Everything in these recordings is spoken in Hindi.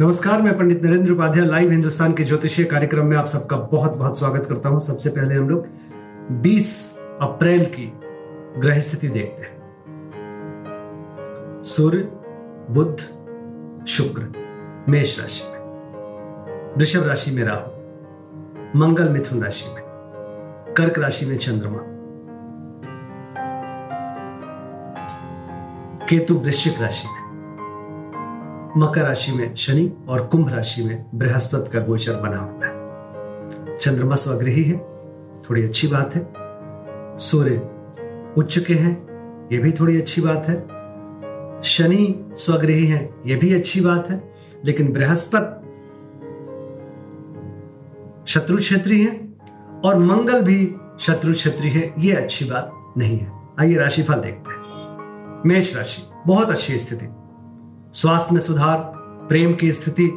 नमस्कार, मैं पंडित नरेंद्र उपाध्याय, लाइव हिंदुस्तान के ज्योतिषीय कार्यक्रम में आप सबका बहुत बहुत स्वागत करता हूँ। सबसे पहले हम लोग 20 अप्रैल की ग्रह स्थिति देखते हैं। सूर्य बुद्ध शुक्र, मेष राशि में, वृषभ राशि में राहु, मंगल मिथुन राशि में, कर्क राशि में चंद्रमा, केतु वृश्चिक राशि में मकर राशि में शनि और कुंभ राशि में बृहस्पति का गोचर बना हुआ है। चंद्रमा स्वग्रही है, थोड़ी अच्छी बात है। सूर्य उच्च के हैं यह भी थोड़ी अच्छी बात है। शनि स्वग्रही है यह भी अच्छी बात है। लेकिन बृहस्पति शत्रु क्षेत्री है और मंगल भी शत्रु क्षेत्री है यह अच्छी बात नहीं है। आइए राशिफल देखते हैं। मेष राशि, बहुत अच्छी स्थिति। स्वास्थ्य में सुधार, प्रेम की स्थिति,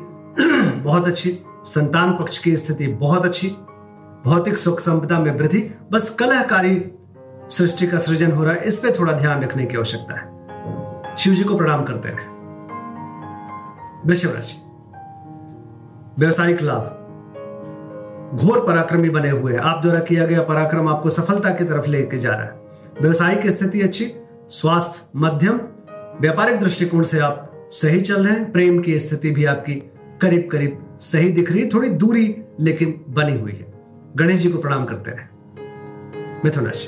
बहुत अच्छी, संतान पक्ष की स्थिति बहुत अच्छी, भौतिक सुख संपदा में वृद्धि, बस कलहकारी सृष्टि का सृजन हो रहा है, इस पर थोड़ा ध्यान रखने की आवश्यकता है। शिव जी को प्रणाम करते हैं। वृषभ राशि व्यवसायिक लाभ। घोर पराक्रमी बने हुए हैं। आप द्वारा किया गया पराक्रम आपको सफलता की तरफ़ लेके जा रहा है। व्यवसायिक स्थिति अच्छी, स्वास्थ्य मध्यम, व्यापारिक दृष्टिकोण से आप सही चल रहे हैं, प्रेम की स्थिति भी आपकी करीब करीब सही दिख रही है, थोड़ी दूरी लेकिन बनी हुई है। गणेश जी को प्रणाम करते रहे। मिथुन राशि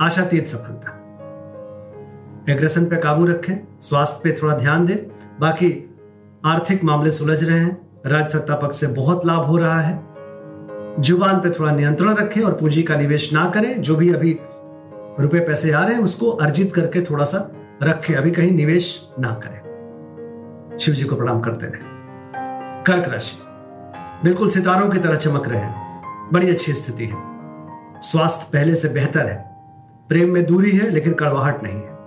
आशातीत सफलता। एग्रेशन पे काबू रखें, स्वास्थ्य पे थोड़ा ध्यान दें, बाकी आर्थिक मामले सुलझ रहे हैं, राज्य सत्ता पक्ष से बहुत लाभ हो रहा है। ज़ुबान पे थोड़ा नियंत्रण रखें और पूंजी का निवेश ना करें, जो भी अभी रुपए पैसे आ रहे हैं, उसको अर्जित करके थोड़ा सा रखें, अभी कहीं निवेश ना करें। शिव जी को प्रणाम करते रहे। कर्क राशि। बिल्कुल सितारों की तरह चमक रहे हैं। बड़ी अच्छी स्थिति है। स्वास्थ्य पहले से बेहतर है। प्रेम में दूरी है, लेकिन कड़वाहट नहीं है।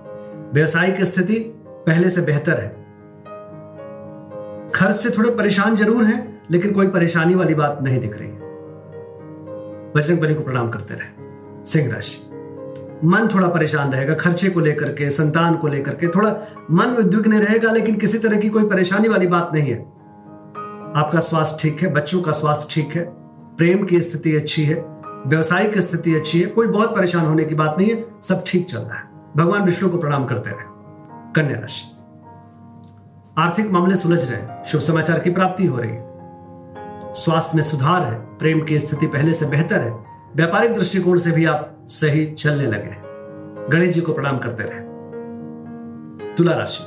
व्यवसायिक स्थिति पहले से बेहतर है। खर्च से थोड़े परेशान ज़रूर हैं, लेकिन कोई परेशानी वाली बात नहीं दिख रही है। बजरंग बली को प्रणाम करते रहे। सिंह राशि। मन थोड़ा परेशान रहेगा, खर्चे को लेकर के, संतान को लेकर के, थोड़ा मन उद्विग्न रहेगा, लेकिन किसी तरह की कोई परेशानी वाली बात नहीं है। आपका स्वास्थ्य ठीक है, बच्चों का स्वास्थ्य ठीक है, प्रेम की स्थिति अच्छी है व्यवसायिक स्थिति अच्छी है, कोई बहुत परेशान होने की बात नहीं है, सब ठीक चल रहा है। भगवान विष्णु को प्रणाम करते रहे। कन्या राशि। आर्थिक मामले सुलझ रहे हैं, शुभ समाचार की प्राप्ति हो रही है। स्वास्थ्य में सुधार है, प्रेम की स्थिति पहले से बेहतर है व्यापारिक दृष्टिकोण से भी आप सही चलने लगे गणेश जी को प्रणाम करते रहे। तुला राशि।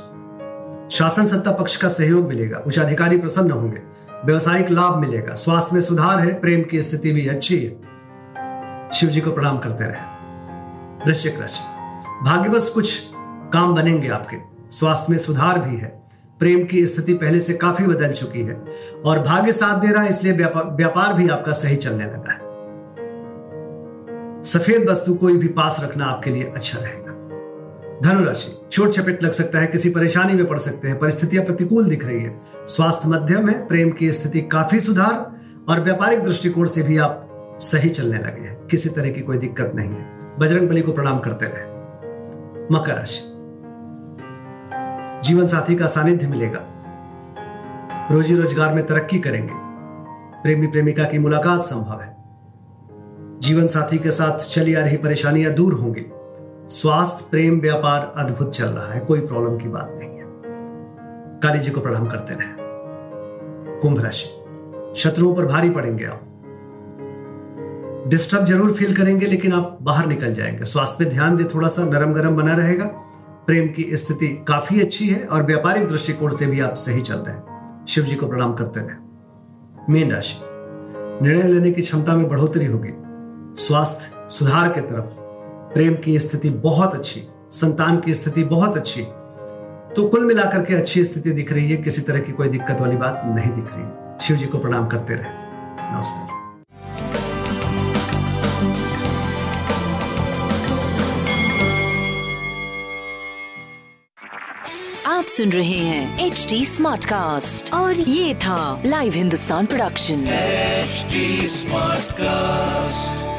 शासन सत्ता पक्ष का सहयोग मिलेगा उच्च अधिकारी प्रसन्न होंगे, व्यवसायिक लाभ मिलेगा, स्वास्थ्य में सुधार है, प्रेम की स्थिति भी अच्छी है। शिव जी को प्रणाम करते रहे। वृश्चिक राशि। भाग्यवश कुछ काम बनेंगे आपके, स्वास्थ्य में सुधार भी है, प्रेम की स्थिति पहले से काफ़ी बदल चुकी है, और भाग्य साथ दे रहा है, इसलिए व्यापार भी आपका सही चलने लगा है। सफ़ेद वस्तु कोई भी पास रखना आपके लिए अच्छा रहेगा। धनुराशि, चोट चपेट लग सकता है, किसी परेशानी में पड़ सकते हैं, परिस्थितियाँ प्रतिकूल दिख रही है। स्वास्थ्य मध्यम है, प्रेम की स्थिति काफ़ी सुधार और व्यापारिक दृष्टिकोण से भी आप सही चलने लगे हैं। किसी तरह की कोई दिक्कत नहीं है। बजरंग बली को प्रणाम करते रहे। मकर राशि। जीवन साथी का सानिध्य मिलेगा। रोजी रोज़गार में तरक्की करेंगे। प्रेमी प्रेमिका की मुलाकात संभव है। जीवन साथी के साथ चली आ रही परेशानियाँ दूर होंगी। स्वास्थ्य, प्रेम, व्यापार, अद्भुत चल रहा है, कोई प्रॉब्लम की बात नहीं है। काली जी को प्रणाम करते रहे। कुंभ राशि, शत्रुओं पर भारी पड़ेंगे आप। डिस्टर्ब ज़रूर फील करेंगे, लेकिन आप बाहर निकल जाएँगे। स्वास्थ्य पे ध्यान दें, थोड़ा सा नरम गरम बना रहेगा। प्रेम की स्थिति काफ़ी अच्छी है और व्यापारिक दृष्टिकोण से भी आप सही चल रहे हैं। शिव जी को प्रणाम करते रहे। मीन राशि, निर्णय लेने की क्षमता में बढ़ोतरी होगी। स्वास्थ्य सुधार के तरफ़। प्रेम की स्थिति बहुत अच्छी संतान की स्थिति बहुत अच्छी। तो कुल मिलाकर के अच्छी स्थिति दिख रही है किसी तरह की कोई दिक्कत वाली बात नहीं दिख रही। शिव जी को प्रणाम करते रहे। नमस्कार। आप सुन रहे हैं एच डी स्मार्ट कास्ट और ये था live Hindustan production H smart cast